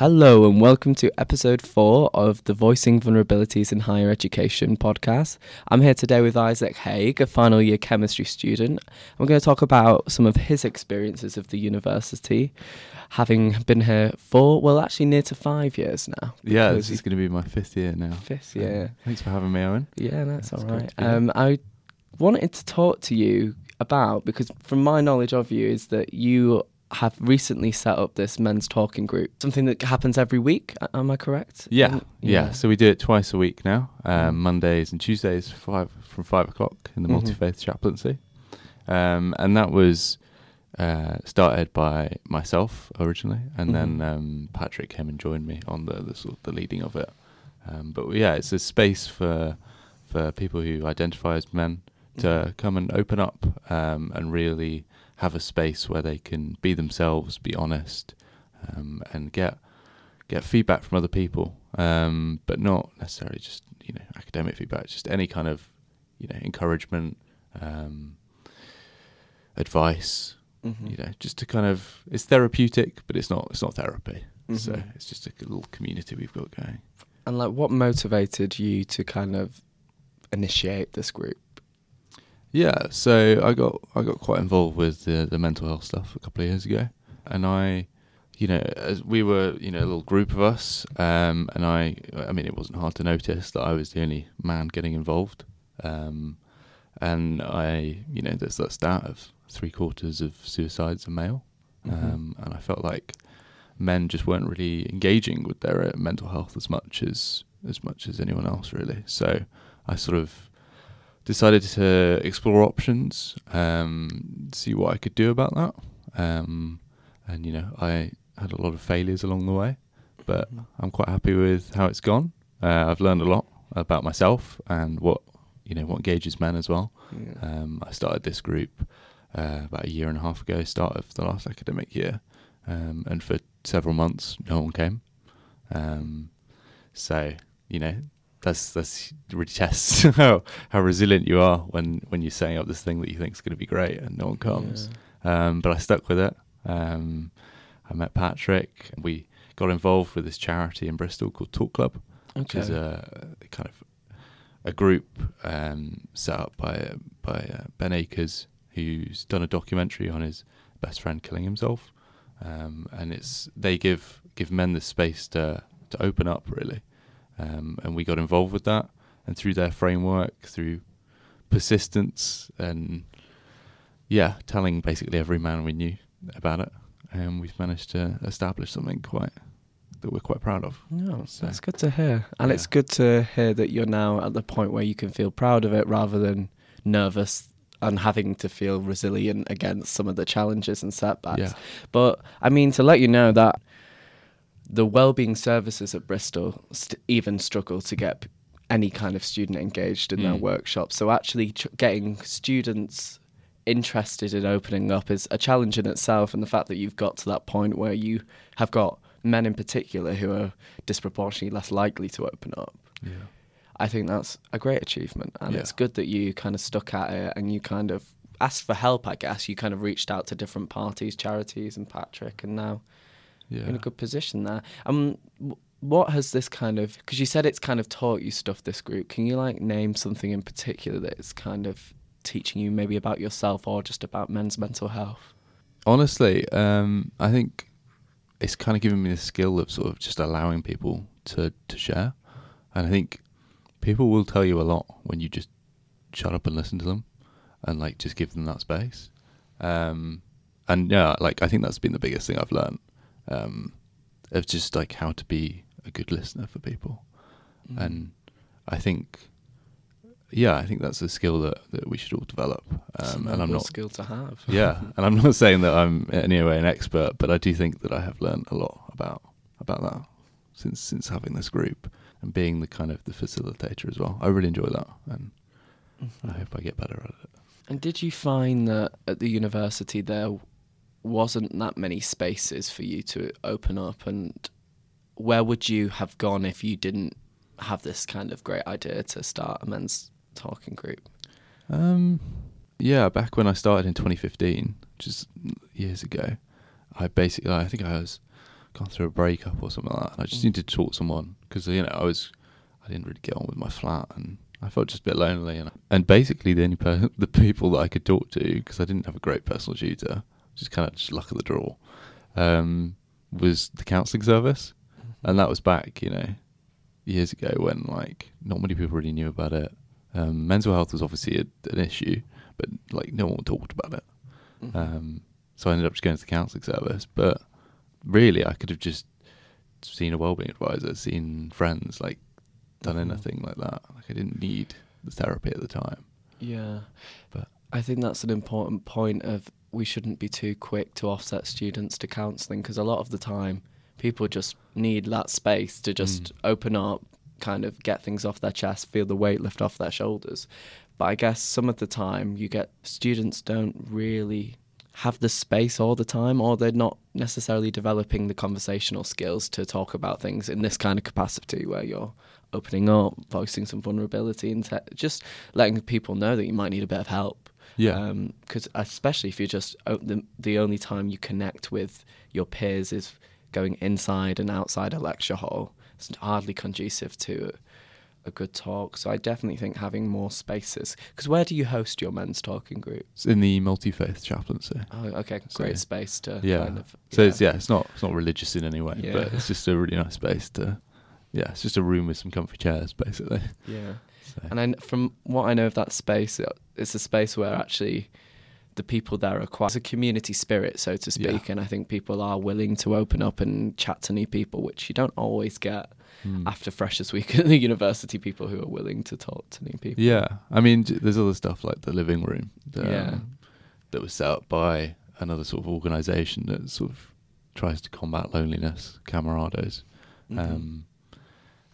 Hello, and welcome to episode four of the Voicing Vulnerabilities in Higher Education podcast. I'm here today with Isaac Haigh, a final year chemistry student. We're going to talk about some of his experiences of the university, having been here for, well, actually near to five years now. Yeah, this is going to be my fifth year now. Fifth year. Thanks for having me, Owen. Yeah, that's It's all right. to be here. Um, I wanted to talk to you about because from my knowledge of you is that you have recently set up this men's talking group, something that happens every week. Am I correct? Yeah, Um, yeah. So we do it twice a week now, um. Mondays and Tuesdays, five from five o'clock in the Mhm. multi faith chaplaincy, um, and that was uh, started by myself originally, and then Mhm. um, Patrick came and joined me on the the, sort of the leading of it. Um, but yeah, it's a space for for people who identify as men to come and open up um, and really have a space where they can be themselves, be honest, um, and get get feedback from other people, um, but not necessarily just you know academic feedback, just any kind of you know encouragement, um, advice, Mhm. you know, just to kind of it's therapeutic, but it's not it's not therapy. So Mhm. it's just a little community we've got going. And like, what motivated you to kind of initiate this group? Yeah, so I got I got quite involved with the the mental health stuff a couple of years ago, and I, you know, as we were you know a little group of us, um, and I I mean it wasn't hard to notice that I was the only man getting involved, um, and I you know there's that stat of three quarters of suicides are male, Mhm. um, and I felt like men just weren't really engaging with their uh, mental health as much as as much as anyone else really. So I sort of decided to explore options, um, see what I could do about that. Um, and you know, I had a lot of failures along the way, but Mhm. I'm quite happy with how it's gone. Uh, I've learned a lot about myself and what you know what engages men as well. Yeah. Um, I started this group uh, about a year and a half ago, start of the last academic year, um, and for several months no one came. Um, so you know that's that's really tests how how resilient you are when when you're setting up this thing that you think is going to be great and no one comes. Um, but I stuck with it. Um, I met Patrick. We got involved with this charity in Bristol called Talk Club Yeah. which is a kind of a group um, set up by by uh, Ben Akers, who's done a documentary on his best friend killing himself, um, and it's they give give men the space to to open up really, um, and we got involved with that, and through their framework, through persistence and yeah, telling basically every man we knew about it, and we've managed to establish something quite that we're quite proud of. No, So- that's good to hear. And Yeah. it's good to hear that you're now at the point where you can feel proud of it rather than nervous and having to feel resilient against some of the challenges and setbacks. Yeah. But I mean, to let you know that the wellbeing services at Bristol st- even struggle to get any kind of student engaged in their Mm. workshops. So actually tr- getting students interested in opening up is a challenge in itself and the fact that you've got to that point where you have got men in particular who are disproportionately less likely to open up. Yeah. I think that's a great achievement, and Yeah. it's good that you kind of stuck at it and you kind of asked for help. I guess you kind of reached out to different parties, charities, and Patrick, and now Yeah. in a good position there. Um, wh- what has this kind of? Because you said it's kind of taught you stuff. This group, can you like name something in particular that it's kind of teaching you, maybe about yourself or just about men's mental health? Honestly, um, I think it's kind of given me the skill of sort of just allowing people to, to share. And I think people will tell you a lot when you just shut up and listen to them and like just give them that space. Um, and yeah, like I think that's been the biggest thing I've learned um, of just like how to be a good listener for people. Mm. And I think, yeah, I think that's a skill that, that we should all develop. Um, and I'm not skill to have. yeah, and I'm not saying that I'm in any way an expert, but I do think that I have learned a lot about about that since since having this group and being the kind of the facilitator as well. I really enjoy that, and I hope I get better at it. And did you find that at the university there wasn't that many spaces for you to open up? And where would you have gone if you didn't have this kind of great idea to start a men's talking group? Um, yeah, back when I started in 2015, just years ago, I basically I think I was gone through a breakup or something like that. And I just Mm. needed to talk to someone because you know I was I didn't really get on with my flat and I felt just a bit lonely and and basically the only per- the people that I could talk to because I didn't have a great personal tutor, just kind of just luck of the draw, um, was the counselling service, and that was back you know years ago when like not many people really knew about it. Um, mental health was obviously a, an issue, but like no one talked about it. Mhm. Um, so I ended up just going to the counselling service. But really, I could have just seen a wellbeing advisor, seen friends, like done Mhm. anything like that. Like I didn't need the therapy at the time. Yeah. But I think that's an important point of we shouldn't be too quick to offset students to counselling because a lot of the time people just need that space to just Mm. open up, kind of get things off their chest, feel the weight lift off their shoulders. But I guess some of the time you get students don't really have the space all the time or they're not necessarily developing the conversational skills to talk about things in this kind of capacity where you're opening up, voicing some vulnerability and te- just letting people know that you might need a bit of help. Yeah, um, Because especially if you're just the the only time you connect with your peers is going inside and outside a lecture hall, it's hardly conducive to a, good talk. So I definitely think having more spaces. Because where do you host your men's talking groups? in the multi faith chaplaincy. Oh, okay, So- great space to Yeah. kind of. So it's yeah, it's not it's not religious in any way, Yeah. but it's just a really nice space to. Yeah, it's just a room with some comfy chairs, basically. yeah. So. And I, from what I know of that space, it- it's a space where actually the people there are quite it's a community spirit, so to Yeah. speak. And I think people are willing to open up and chat to new people, which you don't always get Hmm. after Freshers Week at the university. People who are willing to talk to new people. Yeah, I mean, there's other stuff like the living room that, Yeah. um, that was set up by another sort of organisation that sort of tries to combat loneliness, Camerados, Mhm. um,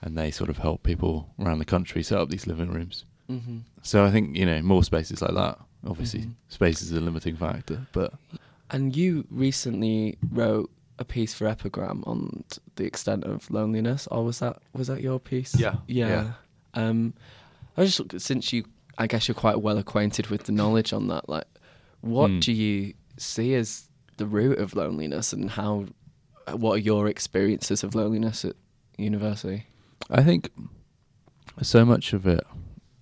and they sort of help people around the country set up these living rooms. Mhm. So I think you know more spaces like that. Obviously, Mhm. space is a limiting factor, but And you recently wrote a piece for Epigram on the extent of loneliness, or was that was that your piece? Yeah, yeah. yeah. Um, I just since you, I guess you're quite well acquainted with the knowledge on that. Like, what Hmm. do you see as the root of loneliness, and how? What are your experiences of loneliness at university? I think so much of it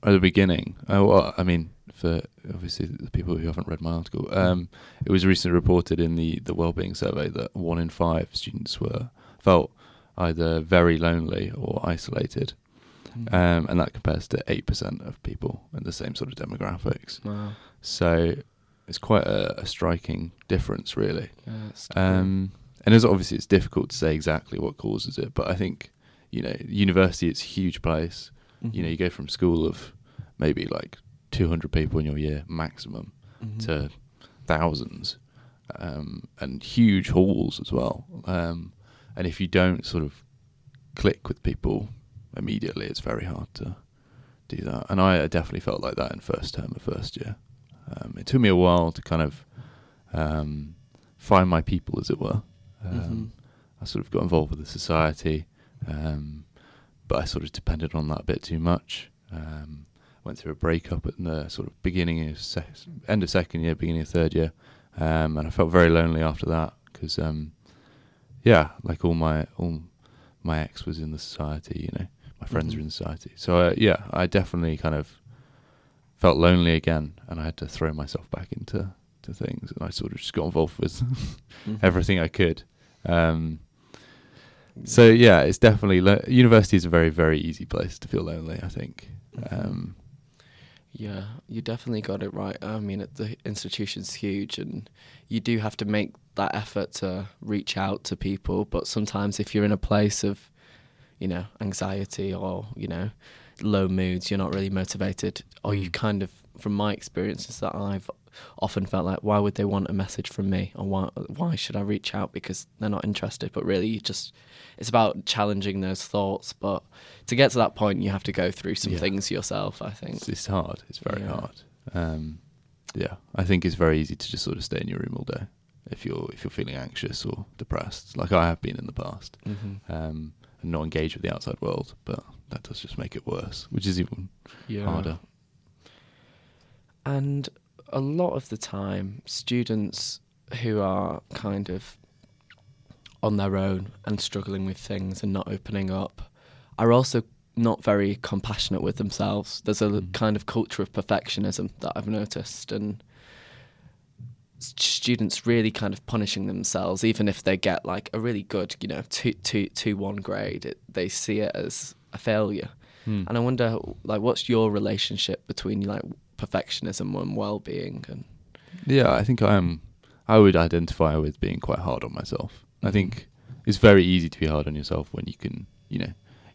at the beginning. Uh, well, I mean, for obviously the people who haven't read my article, um, it was recently reported in the the wellbeing survey that one in five students were felt either very lonely or isolated, um, and that compares to eight percent of people in the same sort of demographics. wow. So it's quite a, a striking difference, really. Yeah, Um, and as obviously it's difficult to say exactly what causes it, but I think you know, university it's a huge place. You know, you go from school of maybe like 200 people in your year maximum Mhm. to thousands, um, and huge halls as well. Um, and if you don't sort of click with people immediately, it's very hard to do that. And I definitely felt like that in first term of first year. Um, it took me a while to kind of um, find my people, as it were. Um, Mhm. I sort of got involved with the society, um, but I sort of depended on that a bit too much. Um, went through a breakup at the sort of beginning of sec- end of second year, beginning of third year, um, and I felt very lonely after that because, um, yeah, like all my all my ex was in the society, you know, my friends Mhm. were in society, so uh, yeah, I definitely kind of felt lonely again, and I had to throw myself back into to things, and I sort of just got involved with Mhm. everything I could. Um, so yeah, it's definitely lo- university is a very very easy place to feel lonely. I think. Mhm. Um, Yeah, you definitely got it right. I mean, it- the institution's huge, and you do have to make that effort to reach out to people. But sometimes, if you're in a place of, you know, anxiety or you know, low moods, you're not really motivated, or you Mm. kind of, from my experiences, that I've often felt like, why would they want a message from me, or why why should I reach out because they're not interested? But really, you just it's about challenging those thoughts. But to get to that point, you have to go through some Yeah. things yourself. I think. it's, it's hard. It's very Yeah. hard. Um, yeah, I think it's very easy to just sort of stay in your room all day if you're if you're feeling anxious or depressed, like I have been in the past, hmm um, and not engage with the outside world. But that does just make it worse, which is even yeah. harder. And a lot of the time, students who are kind of on their own and struggling with things and not opening up are also not very compassionate with themselves. There's a Mm. kind of culture of perfectionism that I've noticed, and students really kind of punishing themselves, even if they get like a really good, you know, two two two one grade. It, they see it as a failure, Hmm. and I wonder, like, what's your relationship between like perfectionism and well-being? And Yeah, I think I am. I would identify with being quite hard on myself. I Mhm. think it's very easy to be hard on yourself when you can, you know,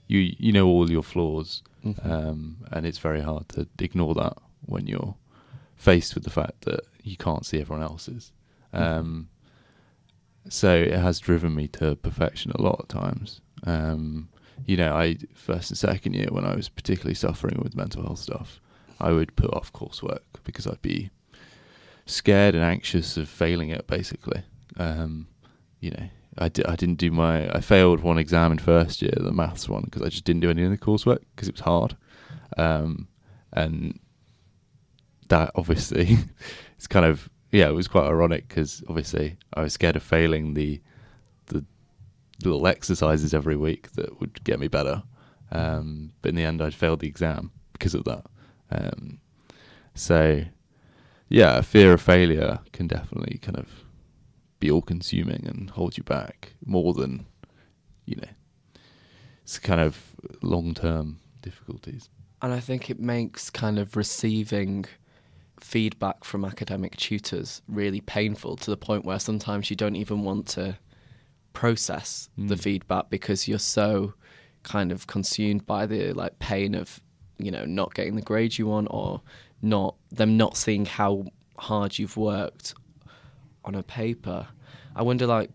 you you know all your flaws, Mhm. um, and it's very hard to ignore that when you're faced with the fact that you can't see everyone else's. Mhm. Um, so it has driven me to perfection a lot of times. Um, you know, I first and second year when I was particularly suffering with mental health stuff, I would put off coursework because I'd be scared and anxious of failing it. Basically, um, you know, I, di- I didn't do my I failed one exam in first year, the maths one, because I just didn't do any of the coursework because it was hard, um, and that obviously it's kind of yeah, it was quite ironic because obviously I was scared of failing the the little exercises every week that would get me better, um, but in the end I failed the exam because of that. Um, so yeah, a fear of failure can definitely kind of be all consuming and hold you back more than you know it's kind of long term difficulties. And I think it makes kind of receiving feedback from academic tutors really painful to the point where sometimes you don't even want to process the Mm. feedback because you're so kind of consumed by the like pain of you know not getting the grade you want or not them not seeing how hard you've worked on a paper. I wonder like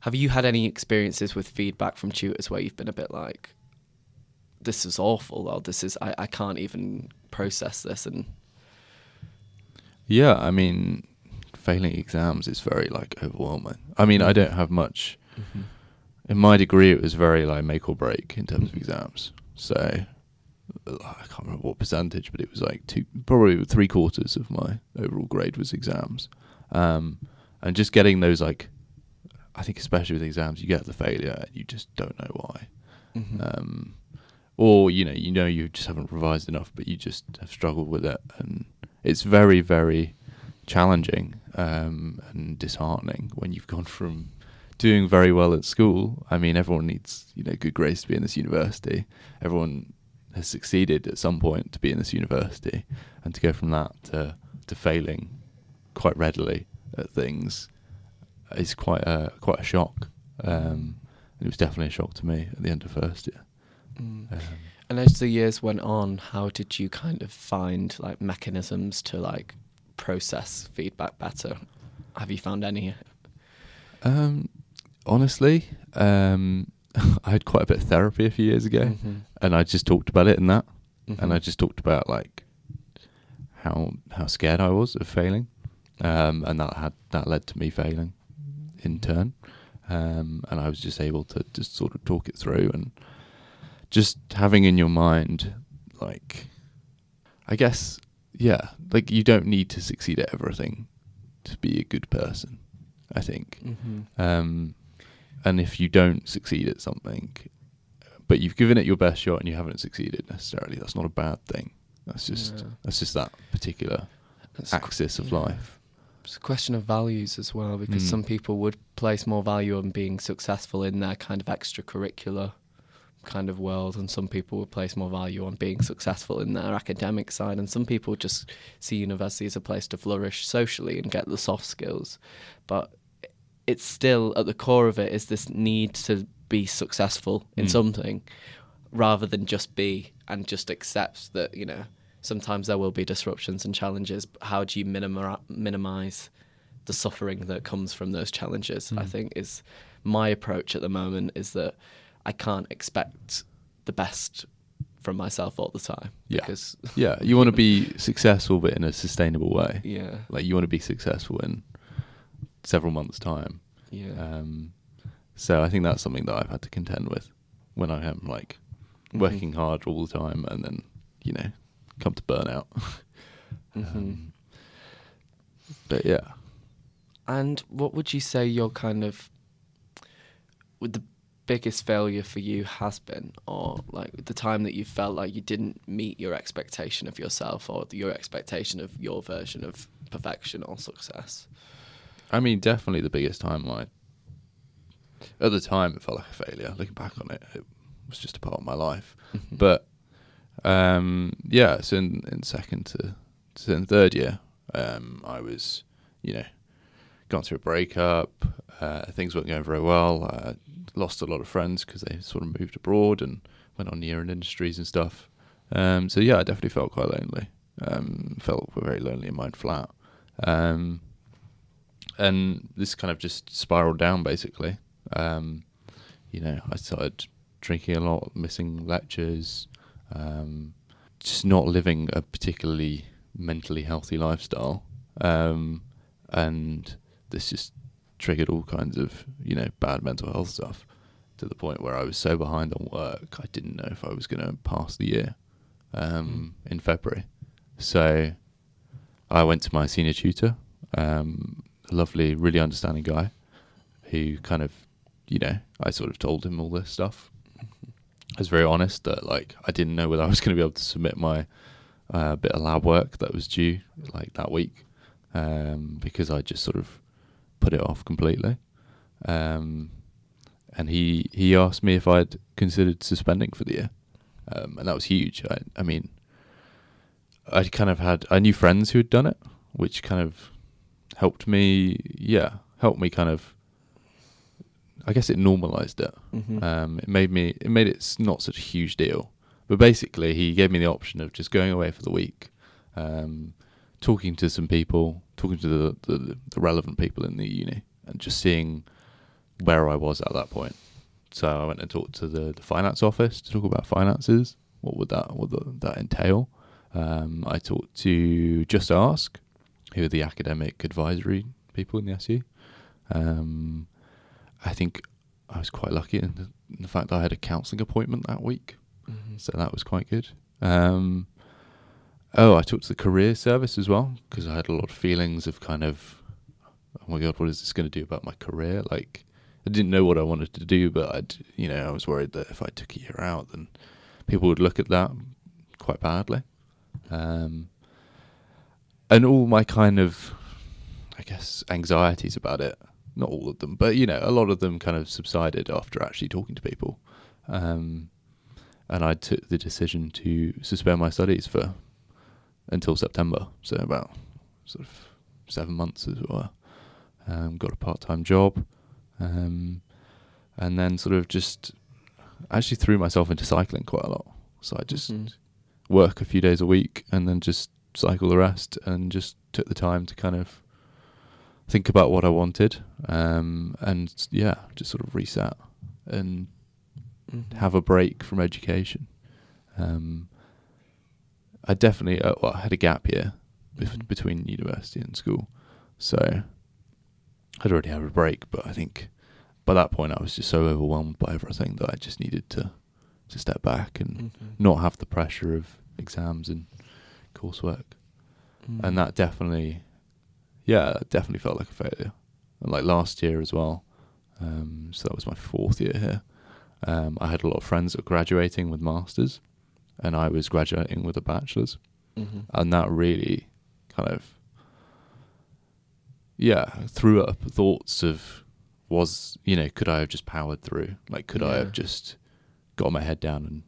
have you had any experiences with feedback from tutors where you've been a bit like this is awful or this is I, I can't even process this and Yeah, I mean, failing exams is very like overwhelming. I mean, I don't have much. Mm-hmm. In my degree, it was very like make or break in terms of exams. So I can't remember what percentage, but it was like two, probably three quarters of my overall grade was exams. Um, and just getting those like, I think especially with exams, you get the failure and you just don't know why. Mhm. Um, or you know, you know, you just haven't revised enough, but you just have struggled with it, and it's very, very challenging um, and disheartening when you've gone from doing very well at school. I mean, everyone needs you know good grades to be in this university. Everyone has succeeded at some point to be in this university, and to go from that to to failing quite readily at things is quite a quite a shock. Um, it was definitely a shock to me at the end of first year. Mm. Um, And as the years went on, how did you kind of find like mechanisms to like process feedback better? Have you found any? Um, honestly, um, I had quite a bit of therapy a few years ago, Mhm. and I just talked about it in that, Mhm. and I just talked about like how how scared I was of failing, um, and that had that led to me failing in turn, um, and I was just able to just sort of talk it through and just having in your mind like, I guess, yeah, like you don't need to succeed at everything to be a good person. I think. Mhm. Um, and if you don't succeed at something, but you've given it your best shot and you haven't succeeded necessarily, that's not a bad thing. That's just Yeah. that's just that particular qu- axis of yeah. life. It's a question of values as well, because Mm. some people would place more value on being successful in their kind of extracurricular kind of world, and some people would place more value on being successful in their academic side, and some people just see university as a place to flourish socially and get the soft skills. But it's still at the core of it is this need to be successful in Mm. something rather than just be and just accept that you know sometimes there will be disruptions and challenges but how do you minimi- minimize the suffering that comes from those challenges i Mm. think is my approach at the moment is that i can't expect the best from myself all the time Yeah. because Yeah, you want to be successful, but in a sustainable way. yeah Like you want to be successful in several months' time. yeah Um, so I think that's something that I've had to contend with when I am like Mhm. working hard all the time, and then you know come to burnout. Mhm. Um, but yeah. And what would you say your kind of would the biggest failure for you has been, or like the time that you felt like you didn't meet your expectation of yourself, or your expectation of your version of perfection or success? I mean, definitely the biggest timeline. At the time, it felt like a failure. Looking back on it, it was just a part of my life. Mm-hmm. but um, yeah, so in, in second to, to in third year, um, I was, you know, gone through a breakup. Uh, things weren't going very well. I lost a lot of friends because they sort of moved abroad and went on year in industries and stuff. Um, so yeah, I definitely felt quite lonely. Um, felt very lonely in mind flat. Um, and this kind of just spiraled down basically. Um, you know, I started drinking a lot, missing lectures, um, just not living a particularly mentally healthy lifestyle. Um, and this just triggered all kinds of, you know, bad mental health stuff to the point where I was so behind on work, I didn't know if I was going to pass the year um, in February. So I went to my senior tutor, um, lovely, really understanding guy who kind of, you know, I sort of told him all this stuff. I was very honest that like I didn't know whether I was going to be able to submit my uh, bit of lab work that was due like that week um, because I just sort of put it off completely. Um, and he he asked me if I'd considered suspending for the year, um, and that was huge. I, I mean, I kind of had I knew friends who had done it, which kind of helped me. Yeah, helped me kind of. I guess it normalized it. Mm-hmm. Um, it made me it made it not such a huge deal. But basically, he gave me the option of just going away for the week, um, talking to some people, talking to the, the the relevant people in the uni, and just seeing where I was at that point. So I went and talked to the, the finance office to talk about finances. What would that what that entail? Um, I talked to Just Ask, who are the academic advisory people in the SU. Um, I think I was quite lucky in the, in the fact that I had a counselling appointment that week, Mm-hmm. so that was quite good. Um, oh, I talked to the career service as well because I had a lot of feelings of kind of, oh my god, what is this going to do about my career? Like, I didn't know what I wanted to do, but I'd, you know, I was worried that if I took a year out, then people would look at that quite badly. Um, and all my kind of, I guess, anxieties about it, not all of them, but, you know, a lot of them kind of subsided after actually talking to people. Um, and I took the decision to suspend my studies for until September, so about sort of seven months as well. Um, got a part-time job, um, and then sort of just actually threw myself into cycling quite a lot. So I just Mhm. work a few days a week and then just cycle the rest, and just took the time to kind of think about what I wanted, um, and yeah, just sort of reset and Mhm. have a break from education. Um, I definitely uh, well, I had a gap year bef- Mhm. between university and school, so I'd already had a break. But I think by that point I was just so overwhelmed by everything that I just needed to to step back and Mhm. not have the pressure of exams and coursework. Mm. And that definitely, yeah, definitely felt like a failure. And like last year as well, um, so that was my fourth year here. Um, I had a lot of friends that were graduating with masters, and I was graduating with a bachelor's, Mhm. and that really kind of, yeah, threw up thoughts of, was you know, could I have just powered through? Like, could I have just got my head down and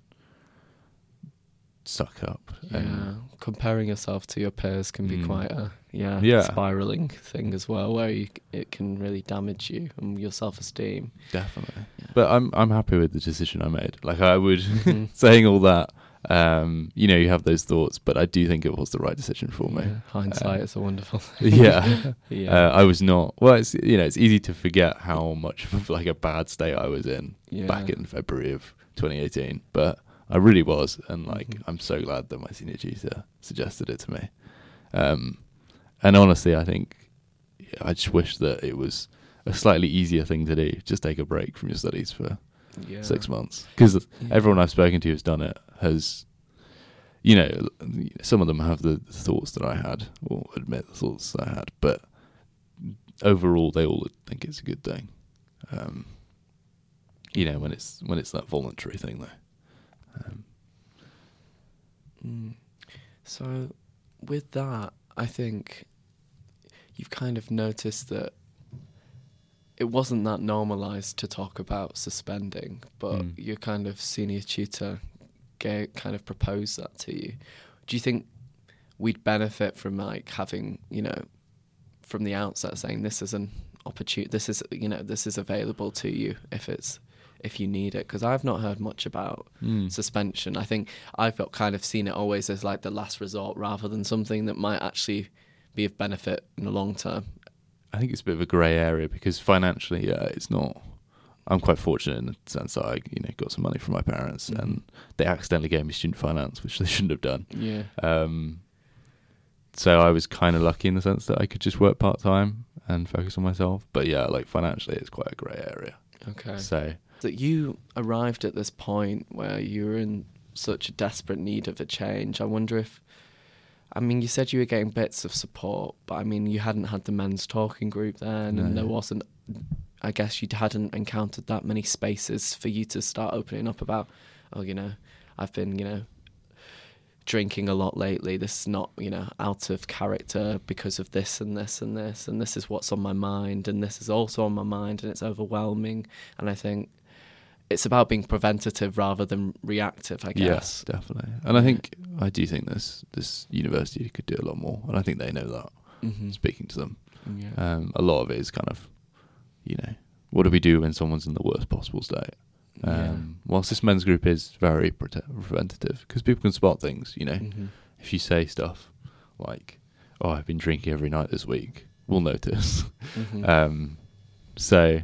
stuck up? Yeah, comparing yourself to your peers can be Mm. quite a yeah, Yeah. spiraling thing as well, where you, it can really damage you and your self esteem. Definitely. Yeah. But I'm I'm happy with the decision I made. Like I would Mhm. saying all that, um, you know, you have those thoughts, but I do think it was the right decision for me. Yeah, hindsight Uh, is a wonderful thing. Yeah. yeah, Uh, I was not well. It's you know, it's easy to forget how much of like a bad state I was in yeah. back in February of 2018, but I really was, and like Mhm. I'm so glad that my senior tutor suggested it to me. Um, and honestly, I think I just wish that it was a slightly easier thing to do. Just take a break from your studies for yeah. six months, because Yeah. everyone I've spoken to who's done it has, you know, some of them have the thoughts that I had, or admit the thoughts that I had, but overall they all think it's a good thing. Um, you know when it's when it's that voluntary thing though. Um, Mm. So, with that, I think you've kind of noticed that it wasn't that normalized to talk about suspending, but Mm. your kind of senior tutor ga- kind of proposed that to you. Do you think we'd benefit from like having, you know, from the outset saying this is an opportunity, this is, you know, this is available to you if it's if you need it? Because I've not heard much about mm. suspension. I think I've got kind of seen it always as like the last resort rather than something that might actually be of benefit in the long term. I think it's a bit of a grey area because financially, yeah, it's not. I'm quite fortunate in the sense that I, you know, got some money from my parents, Mhm. and they accidentally gave me student finance, which they shouldn't have done. Yeah. Um, so I was kind of lucky in the sense that I could just work part time and focus on myself. But yeah, like financially, it's quite a grey area. Okay. So that you arrived at this point where you were in such a desperate need of a change. I wonder if, I mean, you said you were getting bits of support, but I mean, you hadn't had the men's talking group then, and there wasn't. I guess you hadn't encountered that many spaces for you to start opening up about. Oh, you know, I've been, you know, drinking a lot lately. This is not, you know, out of character because of this and this and this, and this is what's on my mind, and this is also on my mind, and it's overwhelming. And I think it's about being preventative rather than reactive. I guess. yes, definitely. And I think I do think this this university could do a lot more, and I think they know that. Mm-hmm. Speaking to them, Yeah. um, a lot of it is kind of, you know, what do we do when someone's in the worst possible state? Um, Whilst this men's group is very prote- preventative, because people can spot things, you know. Mhm. If you say stuff like, "Oh, I've been drinking every night this week," we'll notice. Mhm. Um, so,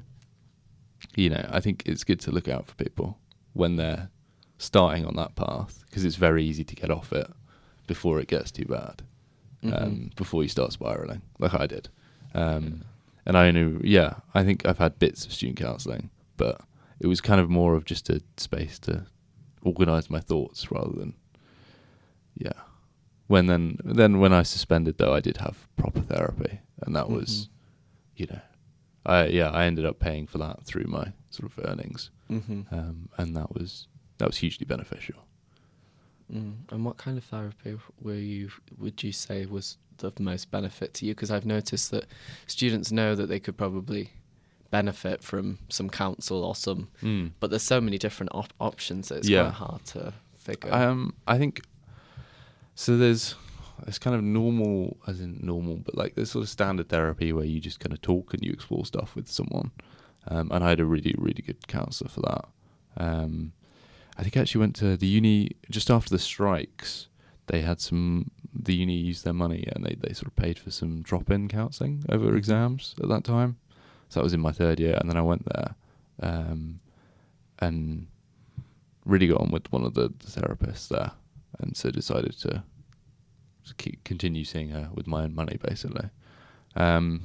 you know, I think it's good to look out for people when they're starting on that path because it's very easy to get off it before it gets too bad. Um, Mhm. before you start spiraling, like I did. Um, and I only, yeah, I think I've had bits of student counselling, but it was kind of more of just a space to organise my thoughts rather than, yeah. When then, then when I suspended though, I did have proper therapy, and that was, Mhm. you know, I yeah, I ended up paying for that through my sort of earnings, Mhm. um, and that was that was hugely beneficial. Mm. And what kind of therapy were you? Would you say was of most benefit to you? Because I've noticed that students know that they could probably benefit from some counsel or some, but there's so many different op- options that it's Yeah. quite hard to figure. Um, I think so. There's it's kind of normal, as in normal, but like this sort of standard therapy where you just kind of talk and you explore stuff with someone. Um, and I had a really, really good counsellor for that. Um, I think I actually went to the uni just after the strikes. They had some. The uni used their money and they, they sort of paid for some drop-in counselling over exams at that time. So that was in my third year, and then I went there, um, and really got on with one of the, the therapists there, and so decided to, continue seeing her with my own money, basically. Um,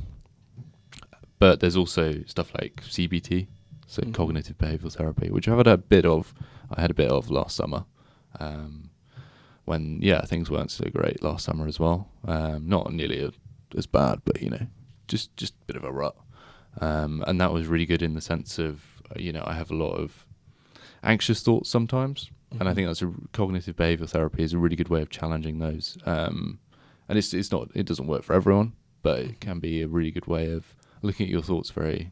but there's also stuff like CBT, so Mhm. cognitive behavioural therapy, which I've had a bit of. I had a bit of last summer, um, when yeah things weren't so great last summer as well. Um, not nearly a, as bad, but you know, just just a bit of a rut. Um, and that was really good in the sense of you know I have a lot of anxious thoughts sometimes, and I Mhm. think that's a cognitive behavioral therapy is a really good way of challenging those. Um, and it's it's not it doesn't work for everyone, but it can be a really good way of looking at your thoughts very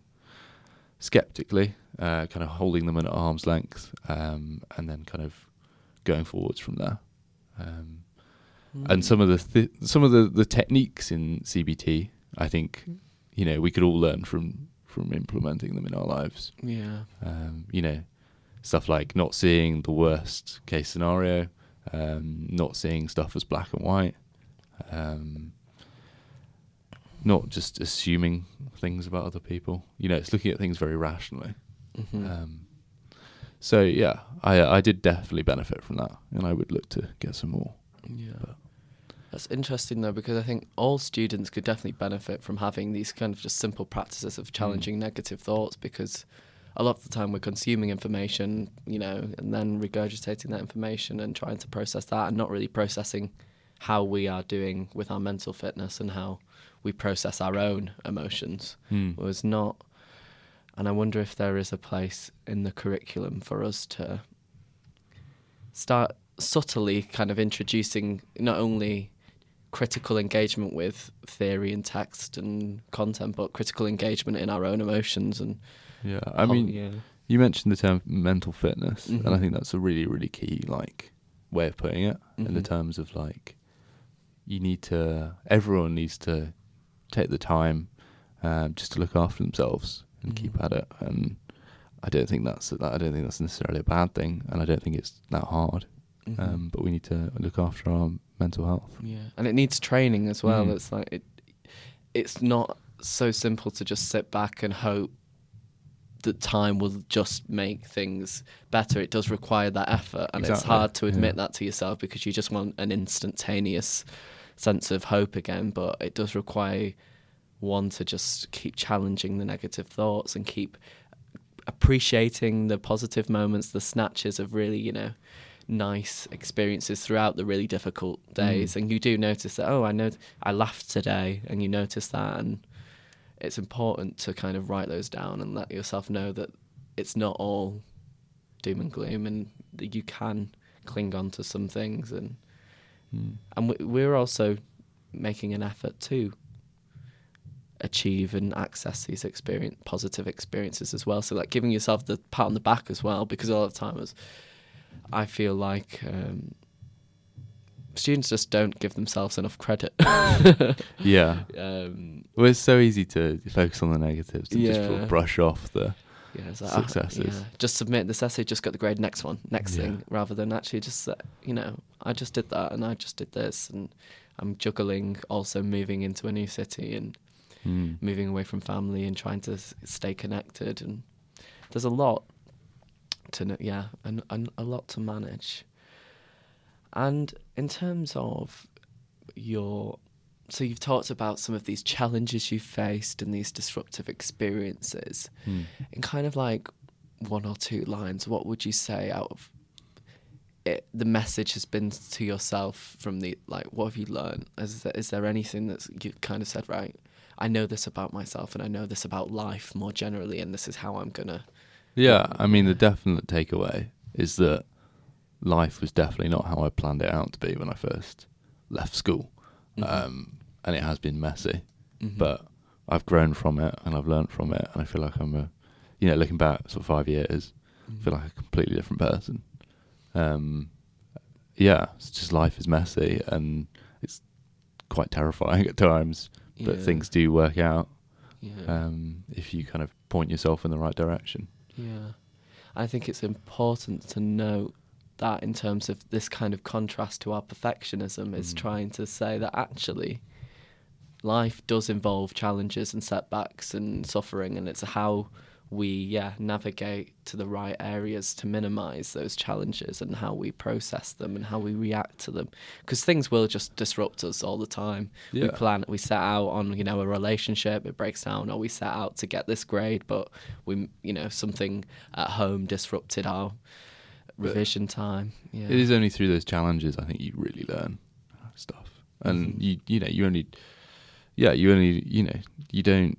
skeptically, uh, kind of holding them at arm's length, um, and then kind of going forwards from there. Um, and Mm. some of the th- some of the, the techniques in CBT, I think, you know, we could all learn from from implementing them in our lives. Yeah. Um, you know, stuff like not seeing the worst case scenario, um, not seeing stuff as black and white, um, not just assuming things about other people. You know, it's looking at things very rationally. Mhm. Um, so yeah, I I did definitely benefit from that, and I would look to get some more. Yeah. But- That's interesting though, because I think all students could definitely benefit from having these kind of just simple practices of challenging negative thoughts because a lot of the time we're consuming information, you know, and then regurgitating that information and trying to process that and not really processing how we are doing with our mental fitness and how we process our own emotions Mm. was not and I wonder if there is a place in the curriculum for us to start subtly kind of introducing not only critical engagement with theory and text and content, but critical engagement in our own emotions and Yeah, I mean, yeah, you mentioned the term mental fitness, and I Mhm. think that's a really, really key like way of putting it in the Mhm. terms of like you need to. Everyone needs to take the time um, just to look after themselves and keep Mhm. at it. And I don't think that's I don't think that's necessarily a bad thing, and I don't think it's that hard. Um, but we need to look after our mental health. Yeah, and it needs training as well. Mm. It's like it, it's not so simple to just sit back and hope that time will just make things better. It does require that effort, and it's hard to admit yeah. that to yourself because you just want an instantaneous sense of hope again. But it does require one to just keep challenging the negative thoughts and keep appreciating the positive moments, the snatches of really, you know, nice experiences throughout the really difficult days. Mm. And you do notice that, oh, I know I laughed today, and you notice that. And it's important to kind of write those down and let yourself know that it's not all doom and gloom and that you can cling on to some things. And, Mm. and we- we're also making an effort to achieve and access these experience positive experiences as well so like giving yourself the pat on the back as well because a lot of times i feel like um, students just don't give themselves enough credit Yeah. um, Well, it's so easy to focus on the negatives to just Yeah. of brush off the. yeah, it's like, ah, Successes. yeah, just submit this essay just got the grade next one next Yeah. thing rather than actually just uh, you know i just did that and i just did this and i'm juggling also moving into a new city and Mm. moving away from family and trying to s- stay connected and there's a lot to kn- yeah and, and a lot to manage and in terms of your so you've talked about some of these challenges you've faced and these disruptive experiences Mm. in kind of like one or two lines what would you say out of it the message has been to yourself from the like what have you learned is there, is there anything that's you kind of said right i know this about myself and i know this about life more generally and this is how i'm gonna Yeah, I mean, the definite takeaway is that life was definitely not how I planned it out to be when I first left school. Mhm. Um, and it has been messy, Mhm. but I've grown from it and I've learned from it. And I feel like I'm a, you know, looking back sort of five years, I feel like a completely different person. Um, yeah, it's just life is messy and it's quite terrifying at times, but Yeah. things do work out yeah. um, if you kind of point yourself in the right direction. Yeah. I think it's important to note that in terms of this kind of contrast to our perfectionism is Mm. trying to say that actually life does involve challenges and setbacks and suffering and it's how we yeah navigate to the right areas to minimize those challenges and how we process them and how we react to them because things will just disrupt us all the time we Yeah. plan we set out on you know a relationship it breaks down or we set out to get this grade but we you know something at home disrupted our revision time yeah It is only through those challenges I think you really learn stuff, and Mhm. you you know you only yeah you only you know you don't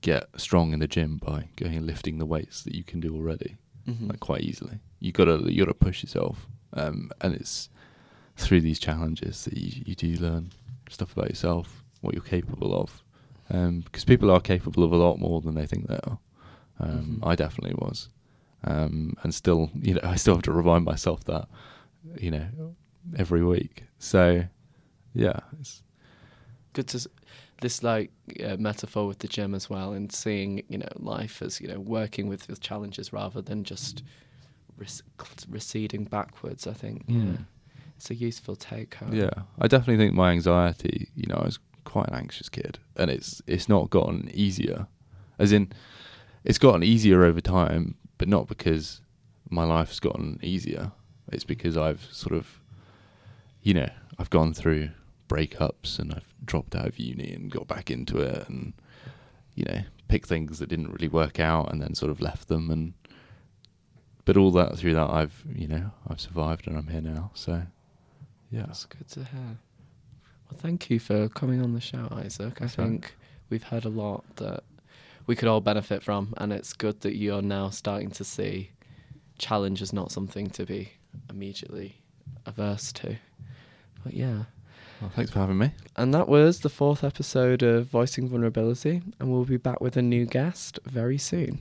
get strong in the gym by going and lifting the weights that you can do already Mhm. like quite easily. You gotta you gotta push yourself, um, and it's through these challenges that you you do learn stuff about yourself, what you're capable of, because people are capable of a lot more than they think they are. Um, Mhm. I definitely was, um, and still you know I still have to remind myself that you know every week. So yeah, it's, good to this like uh, metaphor with the gym as well and seeing you know life as you know working with the challenges rather than just rec- receding backwards i think yeah it's a useful take home Yeah, I definitely think my anxiety. You know, I was quite an anxious kid, and it's it's not gotten easier. As in, it's gotten easier over time, but not because my life's gotten easier. It's because I've sort of, you know, I've gone through breakups and I've dropped out of uni and got back into it, and you know, picked things that didn't really work out, and then sort of left them, and but all that through that, I've you know, I've survived, and I'm here now. So, yeah. that's good to hear well thank you for coming on the show isaac i That's all right. think we've heard a lot that we could all benefit from. And it's good that you're now starting to see challenge as not something to be immediately averse to. But yeah. Well, thanks for having me. And that was the fourth episode of Voicing Vulnerability, and we'll be back with a new guest very soon.